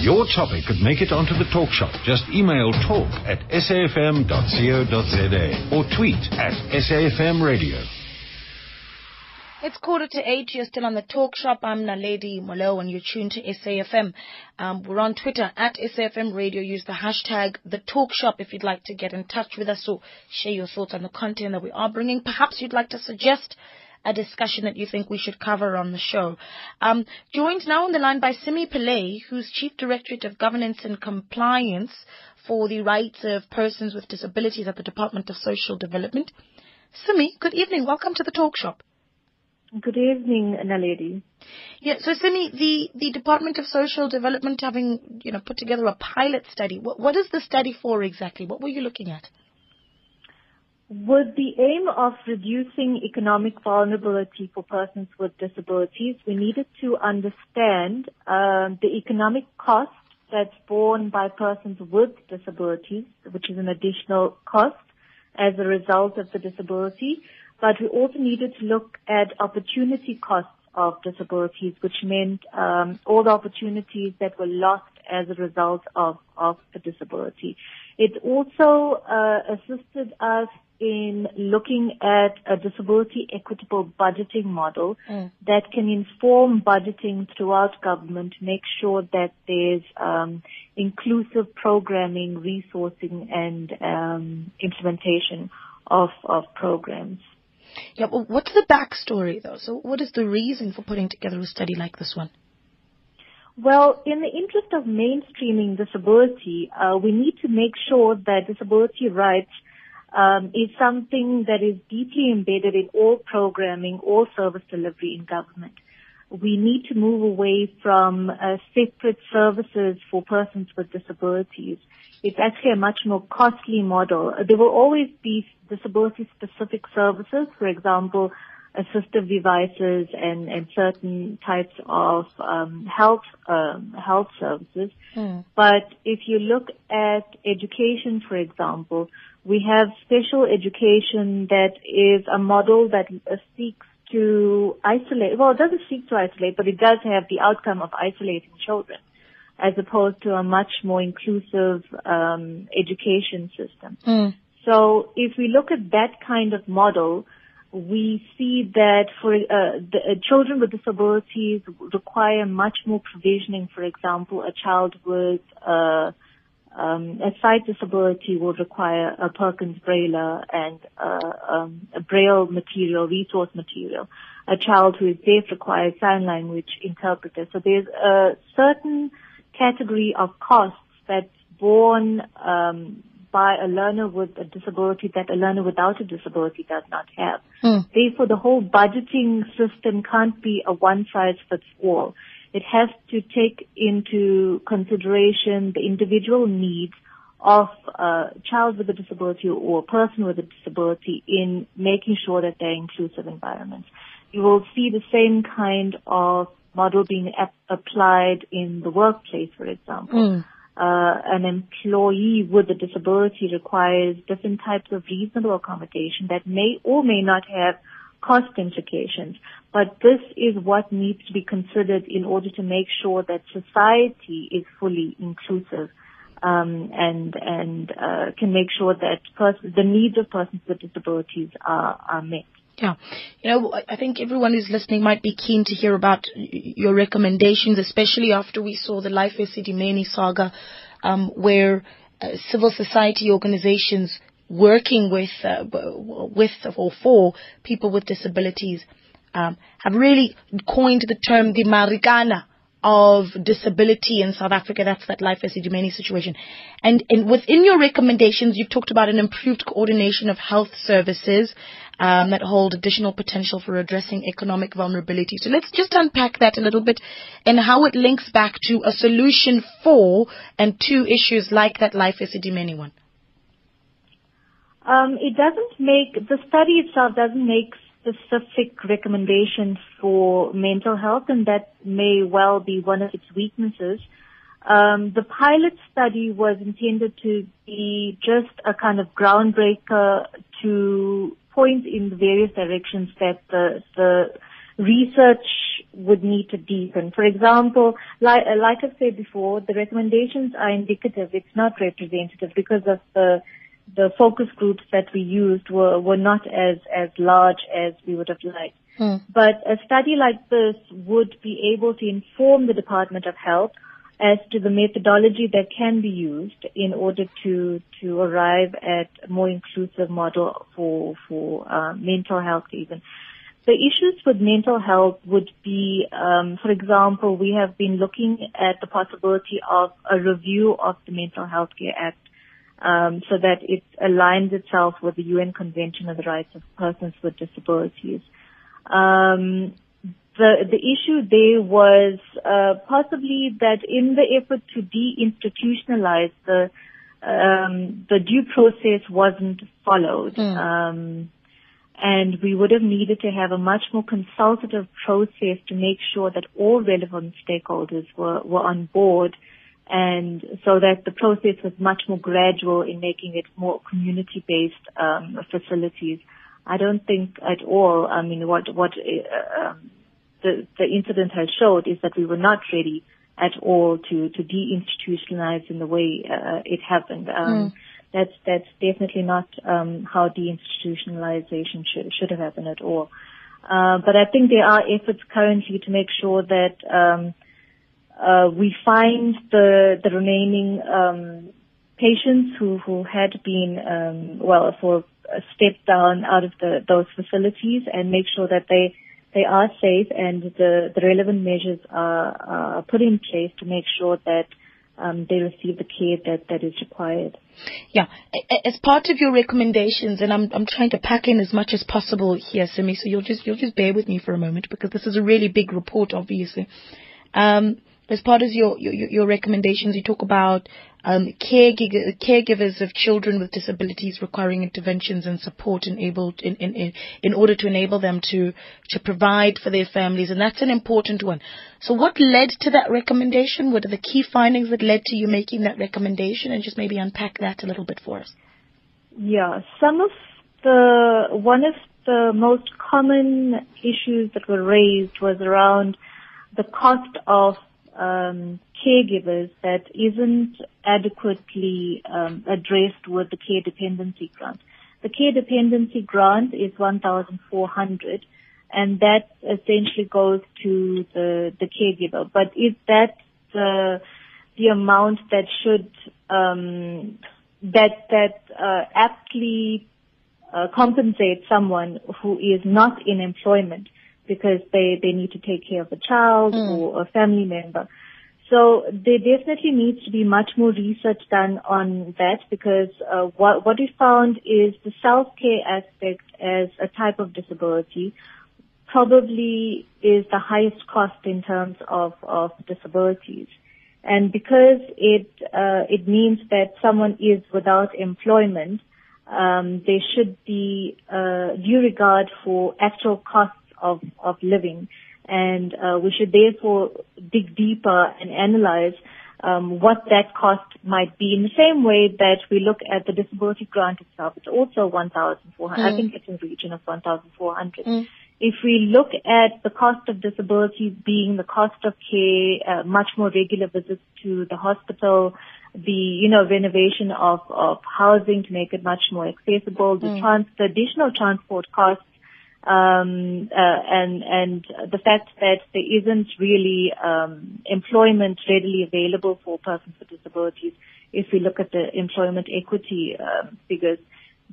Your topic could make it onto the talk shop. Just email talk at safm.co.za or tweet at SAFM Radio. It's quarter to eight. You're still on the talk shop. I'm Naledi Moleo and you're tuned to SAFM. Um, we're on Twitter at SAFM Radio. Use the hashtag the talk shop if you'd like to get in touch with us or share your thoughts on the content that we are bringing. Perhaps you'd like to suggest a discussion that you think we should cover on the show. Um, joined now on the line by Simi Pillay, who's Chief Directorate of Governance and Compliance for the Rights of Persons with Disabilities at the Department of Social Development. Simi, good evening. Welcome to the talk shop. Good evening, Naledi. Yeah, so Simi, the, the Department of Social Development having, you know, put together a pilot study. What, what is the study for exactly? What were you looking at? With the aim of reducing economic vulnerability for persons with disabilities, we needed to understand um, the economic cost that's borne by persons with disabilities, which is an additional cost as a result of the disability, but we also needed to look at opportunity costs of disabilities, which meant um, all the opportunities that were lost as a result of, of a disability. It also uh, assisted us in looking at a disability equitable budgeting model mm. that can inform budgeting throughout government to make sure that there's um, inclusive programming, resourcing, and um, implementation of, of programs. Yeah, well, what's the backstory though? So what is the reason for putting together a study like this one? Well, in the interest of mainstreaming disability, uh, we need to make sure that disability rights um, is something that is deeply embedded in all programming, all service delivery in government. We need to move away from uh, separate services for persons with disabilities it's actually a much more costly model. There will always be disability specific services, for example, assistive devices and, and certain types of um, health um, health services. Mm. But if you look at education, for example, we have special education that is a model that uh, seeks to isolate. Well, it doesn't seek to isolate, but it does have the outcome of isolating children as opposed to a much more inclusive um, education system. Mm. So if we look at that kind of model, we see that for uh, the, uh, children with disabilities require much more provisioning. For example, a child with uh, um, a sight disability will require a Perkins Braille and uh, um, a Braille material, resource material. A child who is deaf requires sign language interpreter. So there's a certain category of costs that's borne um, by a learner with a disability that a learner without a disability does not have. Mm. Therefore, the whole budgeting system can't be a one size fits all. It has to take into consideration the individual needs of a child with a disability or a person with a disability in making sure that they're inclusive environments. You will see the same kind of model being ap- applied in the workplace, for example. Mm. Uh, an employee with a disability requires different types of reasonable accommodation that may or may not have cost implications. But this is what needs to be considered in order to make sure that society is fully inclusive um, and and uh, can make sure that pers- the needs of persons with disabilities are, are met. Yeah. You know, I think everyone who's listening might be keen to hear about your recommendations, especially after we saw the Life Esidimeni saga, um, where uh, civil society organizations working with, uh, with or for people with disabilities um, have really coined the term the Marikana of disability in South Africa. That's that Life as Esidimeni situation. And, and within your recommendations, you've talked about an improved coordination of health services um, that hold additional potential for addressing economic vulnerability. So let's just unpack that a little bit and how it links back to a solution for and to issues like that Life as Esidimeni one. Um, it doesn't make, the study itself doesn't make specific recommendations for mental health and that may well be one of its weaknesses. Um, the pilot study was intended to be just a kind of groundbreaker to point in the various directions that the, the research would need to deepen. For example, like, like I've said before, the recommendations are indicative. It's not representative because of the the focus groups that we used were, were not as, as large as we would have liked. Mm. But a study like this would be able to inform the Department of Health as to the methodology that can be used in order to to arrive at a more inclusive model for for uh, mental health even. The issues with mental health would be, um, for example, we have been looking at the possibility of a review of the Mental Health Care Act um, so that it aligns itself with the UN Convention on the Rights of Persons with Disabilities. Um, the the issue there was uh, possibly that in the effort to deinstitutionalize the um, the due process wasn't followed. Mm. Um, and we would have needed to have a much more consultative process to make sure that all relevant stakeholders were, were on board and so that the process was much more gradual in making it more community-based um, facilities. I don't think at all. I mean, what what uh, um, the the incident has showed is that we were not ready at all to to deinstitutionalize in the way uh, it happened. Um, Mm. That's that's definitely not um, how deinstitutionalization should should have happened at all. Uh, but I think there are efforts currently to make sure that um, uh, we find the the remaining um, patients who who had been um, well for a step down out of the those facilities and make sure that they they are safe and the the relevant measures are, are put in place to make sure that um, they receive the care that that is required. Yeah, as part of your recommendations, and I'm I'm trying to pack in as much as possible here, Simi. So you'll just you'll just bear with me for a moment because this is a really big report, obviously. Um, as part of your your, your recommendations, you talk about um, caregiver, caregivers of children with disabilities requiring interventions and support enabled in, in, in, in order to enable them to to provide for their families, and that's an important one. So, what led to that recommendation? What are the key findings that led to you making that recommendation? And just maybe unpack that a little bit for us. Yeah, some of the one of the most common issues that were raised was around the cost of um, caregivers that isn't adequately um, addressed with the care dependency grant. The care dependency grant is 1,400, and that essentially goes to the the caregiver. But is that the the amount that should um, that that uh, aptly uh, compensate someone who is not in employment because they they need to take care of a child Mm. or a family member. So there definitely needs to be much more research done on that because uh, what what we found is the self care aspect as a type of disability probably is the highest cost in terms of of disabilities. And because it uh, it means that someone is without employment, um, there should be uh, due regard for actual costs of of living, and uh, we should therefore dig deeper and analyze um, what that cost might be. In the same way that we look at the disability grant itself, it's also 1,400. I Mm. think it's in the region of 1,400 Mm. if we look at the cost of disability being the cost of care, uh, much more regular visits to the hospital, the you know renovation of of housing to make it much more accessible, the Mm. trans the additional transport costs, um, uh, and and the fact that there isn't really um, employment readily available for persons with disabilities. If we look at the employment equity um, figures,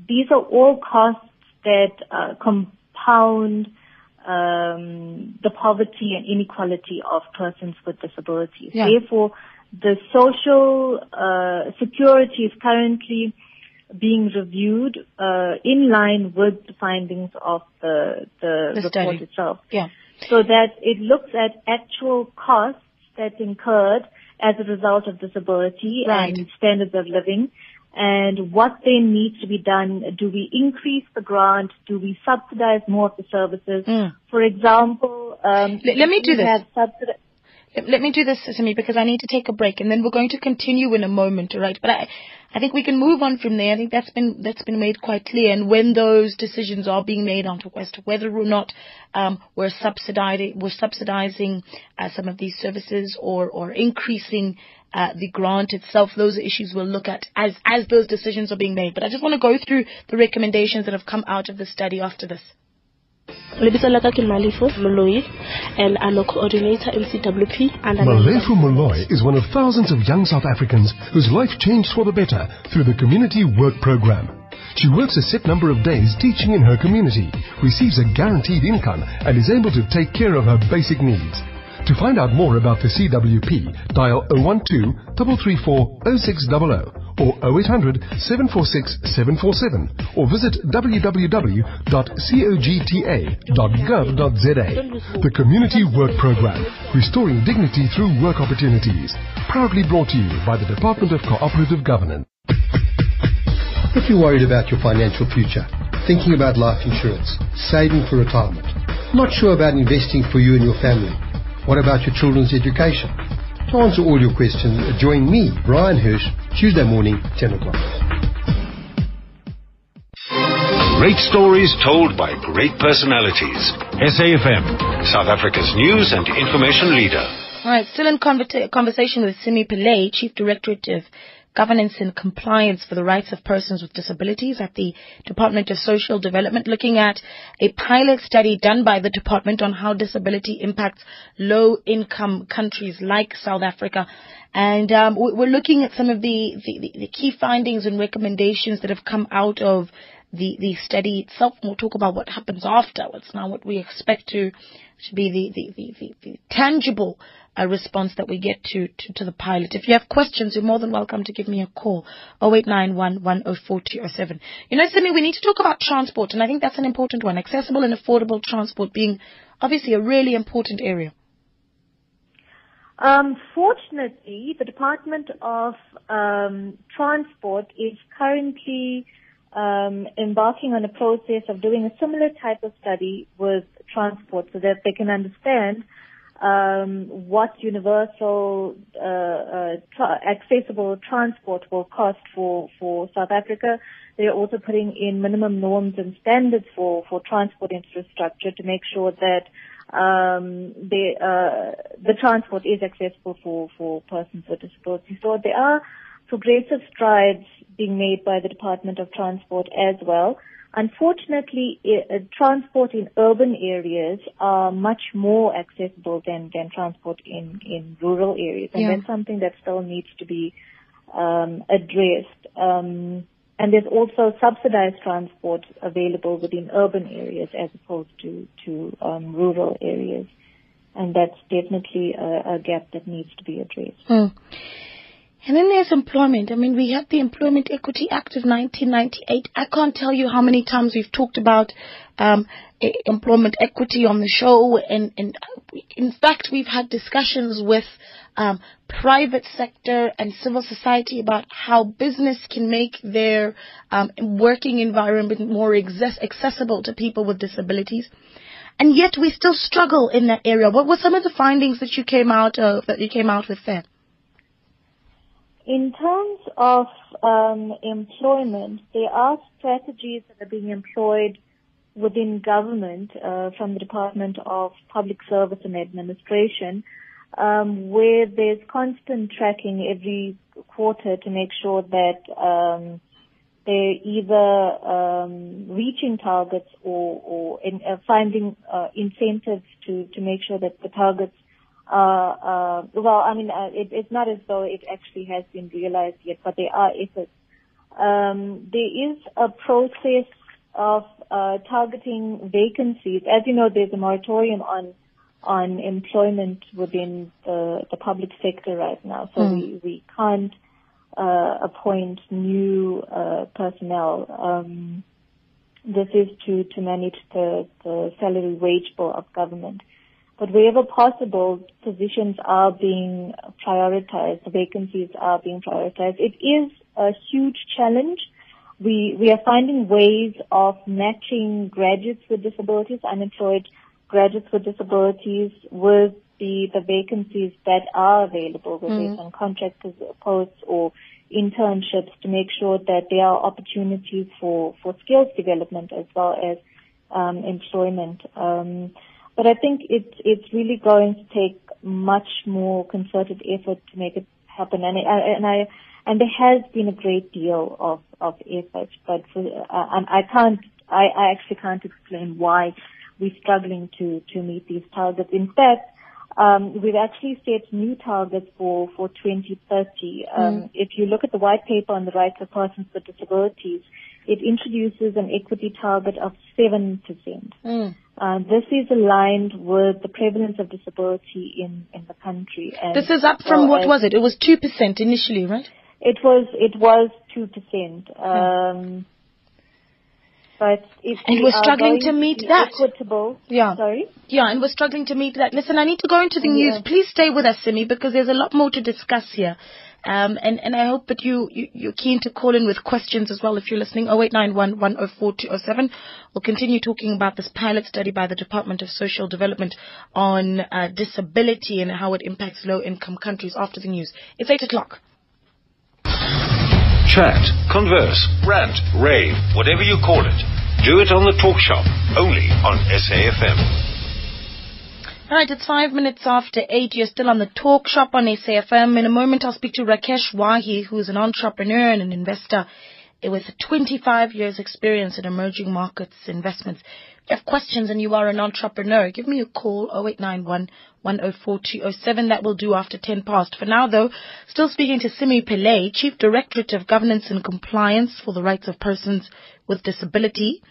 these are all costs that uh, compound um, the poverty and inequality of persons with disabilities. Yeah. Therefore, the social uh, security is currently being reviewed uh, in line with the findings of the the, The report study. itself, Yeah. so that it looks at actual costs that incurred as a result of disability Right. and standards of living. And what then needs to be done? Do we increase the grant? Do we subsidize more of the services? Mm. For example, um, Let- let me do this. subsidi- Let, let me do this, Simi, because I need to take a break, and then we're going to continue in a moment, all right? But I, I think we can move on from there. I think that's been that's been made quite clear. And when those decisions are being made on as to whether or not um, we're subsidizing we're subsidizing uh, some of these services or or increasing uh, the grant itself, those issues we'll look at as as those decisions are being made. But I just want to go through the recommendations that have come out of the study after this. And i'm a coordinator mcwp and Malefu is one of thousands of young South Africans whose life changed for the better through the Community Work Program. She works a set number of days teaching in her community, receives a guaranteed income, and is able to take care of her basic needs. To find out more about the CWP, dial 012 334 0600 or 0800 746 747 or visit www.cogta.gov.za. The Community Work Program, restoring dignity through work opportunities. Proudly brought to you by the Department of Cooperative Governance. If you're worried about your financial future, thinking about life insurance, saving for retirement, not sure about investing for you and your family, what about your children's education? To answer all your questions, join me, Brian Hirsch, Tuesday morning, 10 o'clock. Great stories told by great personalities. SAFM, South Africa's news and information leader. All right, still in conversa- conversation with Simi Pillay, Chief Directorate of Governance and Compliance for the Rights of Persons with Disabilities at the Department of Social Development, looking at a pilot study done by the department on how disability impacts low-income countries like South Africa. And um, we- we're looking at some of the, the, the key findings and recommendations that have come out of the, the study itself. And We'll talk about what happens afterwards. Now, what we expect to to be the the, the, the, the tangible uh, response that we get to, to to the pilot. If you have questions, you're more than welcome to give me a call. 0891 104207. You know, Simi, we need to talk about transport, and I think that's an important one. Accessible and affordable transport being obviously a really important area. Um, fortunately, the Department of um, Transport is currently um, embarking on a process of doing a similar type of study with transport so that they can understand um, what universal uh, uh, tra- accessible transport will cost for, for South Africa. They're also putting in minimum norms and standards for, for transport infrastructure to make sure that um, the uh, the transport is accessible for, for persons with disabilities. So there are progressive strides being made by the Department of Transport as well. Unfortunately, i- uh, transport in urban areas are much more accessible than, than transport in, in rural areas, and Yeah. that's something that still needs to be um, addressed. Um, and there's also subsidized transport available within urban areas as opposed to, to um, rural areas. And that's definitely a, a gap that needs to be addressed. Hmm. And then there's employment. I mean, we had the Employment Equity Act of 1998. I can't tell you how many times we've talked about um, employment equity on the show, and, and in fact, we've had discussions with um, private sector and civil society about how business can make their um, working environment more access- accessible to people with disabilities. And yet, we still struggle in that area. What were some of the findings that you came out of that you came out with there? In terms of um, employment, there are strategies that are being employed within government uh, from the Department of Public Service and Administration, um, where there's constant tracking every quarter to make sure that um, they're either um, reaching targets or, or in, uh, finding uh, incentives to, to make sure that the targets uh, well, I mean, uh, it, it's not as though it actually has been realized yet, but there are efforts. Um, there is a process of uh, targeting vacancies. As you know, there's a moratorium on on employment within the, the public sector right now, so we, we can't uh, appoint new uh, personnel. Um, this is to, to manage the, the salary wage bill of government. But wherever possible, positions are being prioritized, vacancies are being prioritized. It is a huge challenge. We, we are finding ways of matching graduates with disabilities, unemployed graduates with disabilities with the, the vacancies that are available, whether it's on contract posts or internships to make sure that there are opportunities for, for skills development as well as um, employment. Um, but I think it's it's really going to take much more concerted effort to make it happen, and I, and I and there has been a great deal of of effort, but for, uh, and I can't I, I actually can't explain why we're struggling to to meet these targets. In fact, um, we've actually set new targets for, for 2030. Um, mm. If you look at the white paper on the rights of persons with disabilities, it introduces an equity target of 7%. Mm. Uh, this is aligned with the prevalence of disability in, in the country. And this is up from what was it? It was 2% initially, right? It was, it was 2%. Um, but if and we are struggling to meet to that. Equitable. Yeah. Sorry? Yeah, and we're struggling to meet that. Listen, I need to go into the news. Please stay with us, Simi, because there's a lot more to discuss here. Um, and, and I hope that you, you, you're keen to call in with questions as well if you're listening. 0891 104 207. We'll continue talking about this pilot study by the Department of Social Development on uh, disability and how it impacts low income countries after the news. It's 8 o'clock. Chat, converse, rant, rave, whatever you call it. Do it on the Talk Shop, only on SAFM. All right, it's five minutes after eight. You're still on the talk shop on SAFM. In a moment, I'll speak to Rakesh Wahi, who's an entrepreneur and an investor with 25 years experience in emerging markets investments. You have questions and you are an entrepreneur, give me a call 0891 104207. That will do after 10 past. For now, though, still speaking to Simi Pillay, Chief Directorate of Governance and Compliance for the Rights of Persons with Disability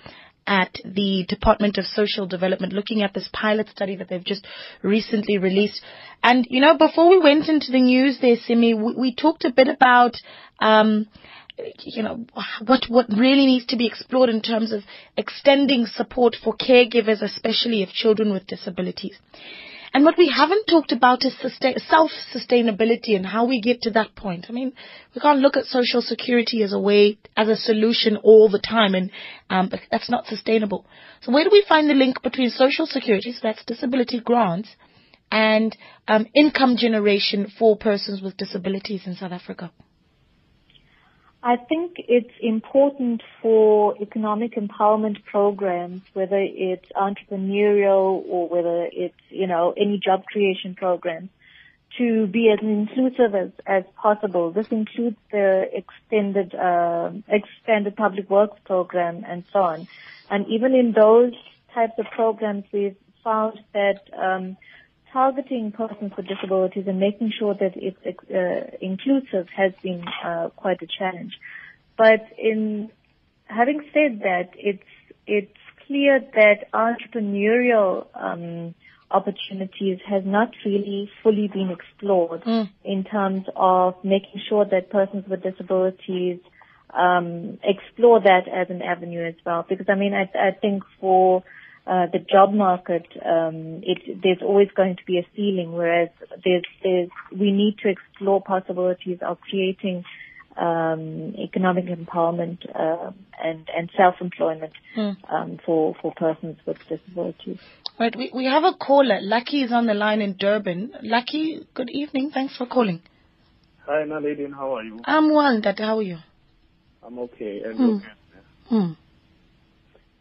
at the Department of Social Development looking at this pilot study that they've just recently released. And, you know, before we went into the news there, Simi, we, we talked a bit about, um, you know, what, what really needs to be explored in terms of extending support for caregivers, especially of children with disabilities. And what we haven't talked about is sustain, self-sustainability and how we get to that point. I mean, we can't look at social security as a way, as a solution all the time, and um, that's not sustainable. So where do we find the link between social security, so that's disability grants, and um, income generation for persons with disabilities in South Africa? I think it's important for economic empowerment programs, whether it's entrepreneurial or whether it's, you know, any job creation programs, to be as inclusive as, as possible. This includes the extended, uh, public works program and so on. And even in those types of programs, we've found that, um, targeting persons with disabilities and making sure that it's uh, inclusive has been uh, quite a challenge. But in having said that, it's it's clear that entrepreneurial um, opportunities has not really fully been explored mm. in terms of making sure that persons with disabilities um, explore that as an avenue as well. Because I mean, I, I think for uh, the job market, um, it, there's always going to be a ceiling, whereas there's, there's, we need to explore possibilities of creating um, economic empowerment uh, and, and self-employment mm. um, for, for persons with disabilities. Right, we, we have a caller. Lucky is on the line in Durban. Lucky, good evening. Thanks for calling. Hi, Naledian. How are you? I'm well, Dad. How are you? I'm okay. And mm. okay. Hmm.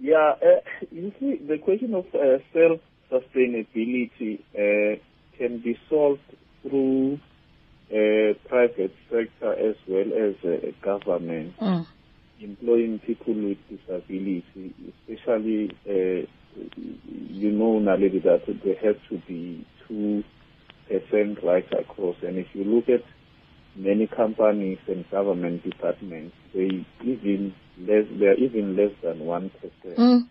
Yeah, uh, you see, the question of uh, self-sustainability uh, can be solved through uh, private sector as well as uh, government mm. employing people with disability, especially, uh, you know, Naledi, that there have to be two percent right across. And if you look at many companies and government departments, they even less, they are even less than one percent. Mm.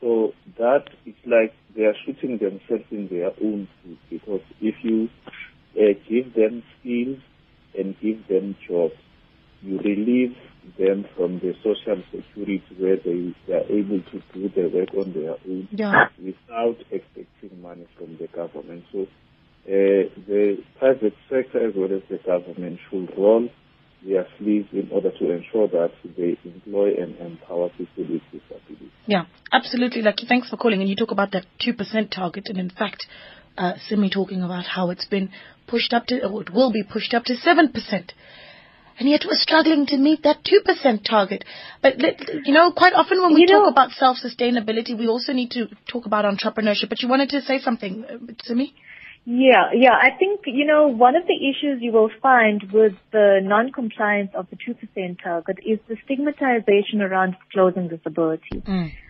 So that is like they are shooting themselves in their own foot because if you uh, give them skills and give them jobs, you relieve them from the social security where they, they are able to do their work on their own yeah. without expecting money from the government. So uh, the private sector as well as the government should roll their sleeves in order to ensure that they employ and empower people with disabilities. Yeah, absolutely. Lucky, thanks for calling. And you talk about that 2% target. And in fact, uh, Simi talking about how it's been pushed up to, or it will be pushed up to 7%. and yet we're struggling to meet that 2% target. But, you know, quite often when we You talk know- about self-sustainability, we also need to talk about entrepreneurship. But you wanted to say something uh, to me? Yeah, yeah. I think, you know, one of the issues you will find with the non-compliance of the 2% target is the stigmatization around disclosing disability.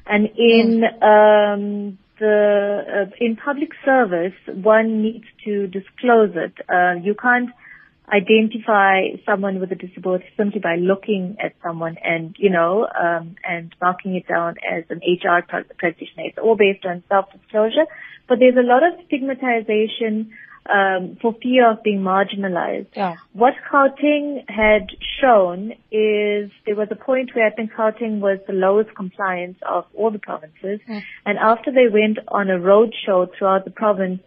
And in um, the uh, in public service, one needs to disclose it. Uh, you can't identify someone with a disability simply by looking at someone and you know um, and marking it down as an HR pra- practitioner. It's all based on self-disclosure, but there's a lot of stigmatization um, for fear of being marginalized. Yeah. What Gauteng had shown is there was a point where I think Gauteng was the lowest compliance of all the provinces. And after they went on a roadshow throughout the province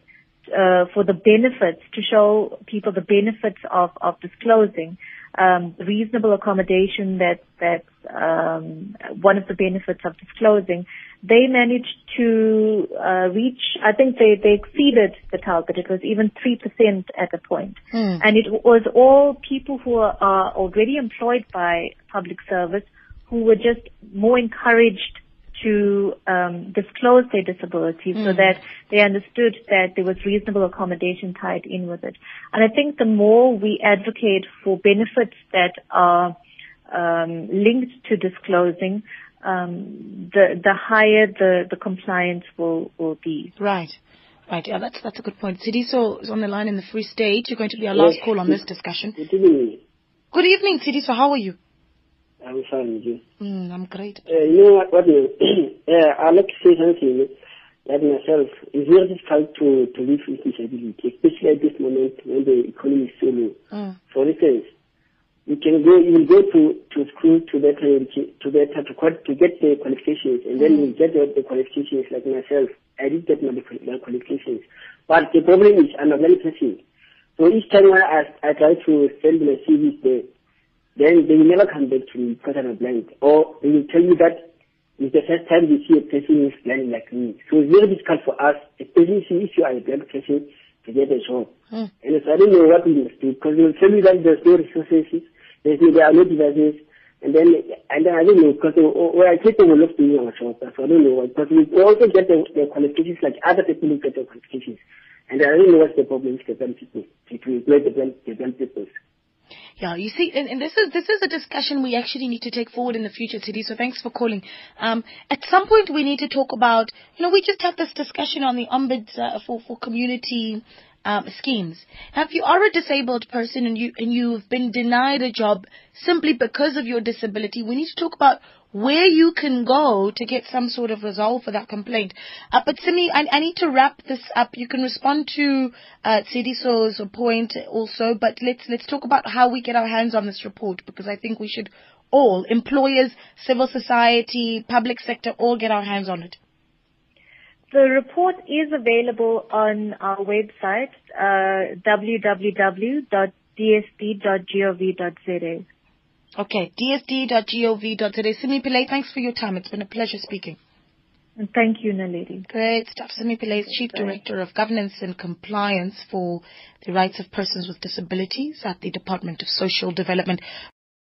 uh, for the benefits, to show people the benefits of, of disclosing, um, reasonable accommodation that, that's um, one of the benefits of disclosing, they managed to uh, reach, I think they, they exceeded the target. It was even 3% at the point. And it was all people who are, are already employed by public service who were just more encouraged to um, disclose their disability so that they understood that there was reasonable accommodation tied in with it. And I think the more we advocate for benefits that are um, linked to disclosing, um, the the higher the, the compliance will, will be. Right. Right. Yeah, that's that's a good point. Sidiso is on the line in the Free State. You're going to be our last call on this discussion. Good evening. Good evening, Sidiso. How are you? I'm fine with you. Mm, I'm great. Uh, you know what, what uh, I'd like to say something that myself, it's very difficult to, to live with disability, especially at this moment when the economy is so low. Mm. For instance, you can go, you will go to, to school to uh, to to, to get the qualifications, and then you get the, the qualifications like myself. I did get my, my qualifications. But the problem is I'm a blind person. So each time when I, I try to send my CV there, then they will never come back to me because I'm blind. Or they will tell you that it's the first time they see a person who is blind like me. So it's very difficult for us, especially if you are a blind person, to get a job. Hmm. And so I don't know what we must do because they will tell you that there's no resources, there's no, there are no devices, and then, and then I don't know, because where oh, I take them will look doing our job, so I don't know, because we also get the, the qualifications like other people who get the qualifications. And I don't know what's the problem with the blind people, to to employ the blind, the blind people. Yeah, you see, and, and this is this is a discussion we actually need to take forward in the future, Tidi. So thanks for calling. Um, at some point, we need to talk about, you know, we just had this discussion on the ombuds uh, for for community um, schemes. Now, if you are a disabled person and you and you've been denied a job simply because of your disability, we need to talk about where you can go to get some sort of resolve for that complaint. Uh, but Simi, I, I need to wrap this up. You can respond to uh, point also, but let's let's talk about how we get our hands on this report because I think we should all, employers, civil society, public sector, all get our hands on it. The report is available on our website, uh, www.dsd.gov.za. Okay, dsd.gov.za. Simi Pillay, thanks for your time. It's been a pleasure speaking. And thank you, Naledi. Great stuff. Simi Pillay is Chief Director of Governance and Compliance for the Rights of Persons with Disabilities at the Department of Social Development.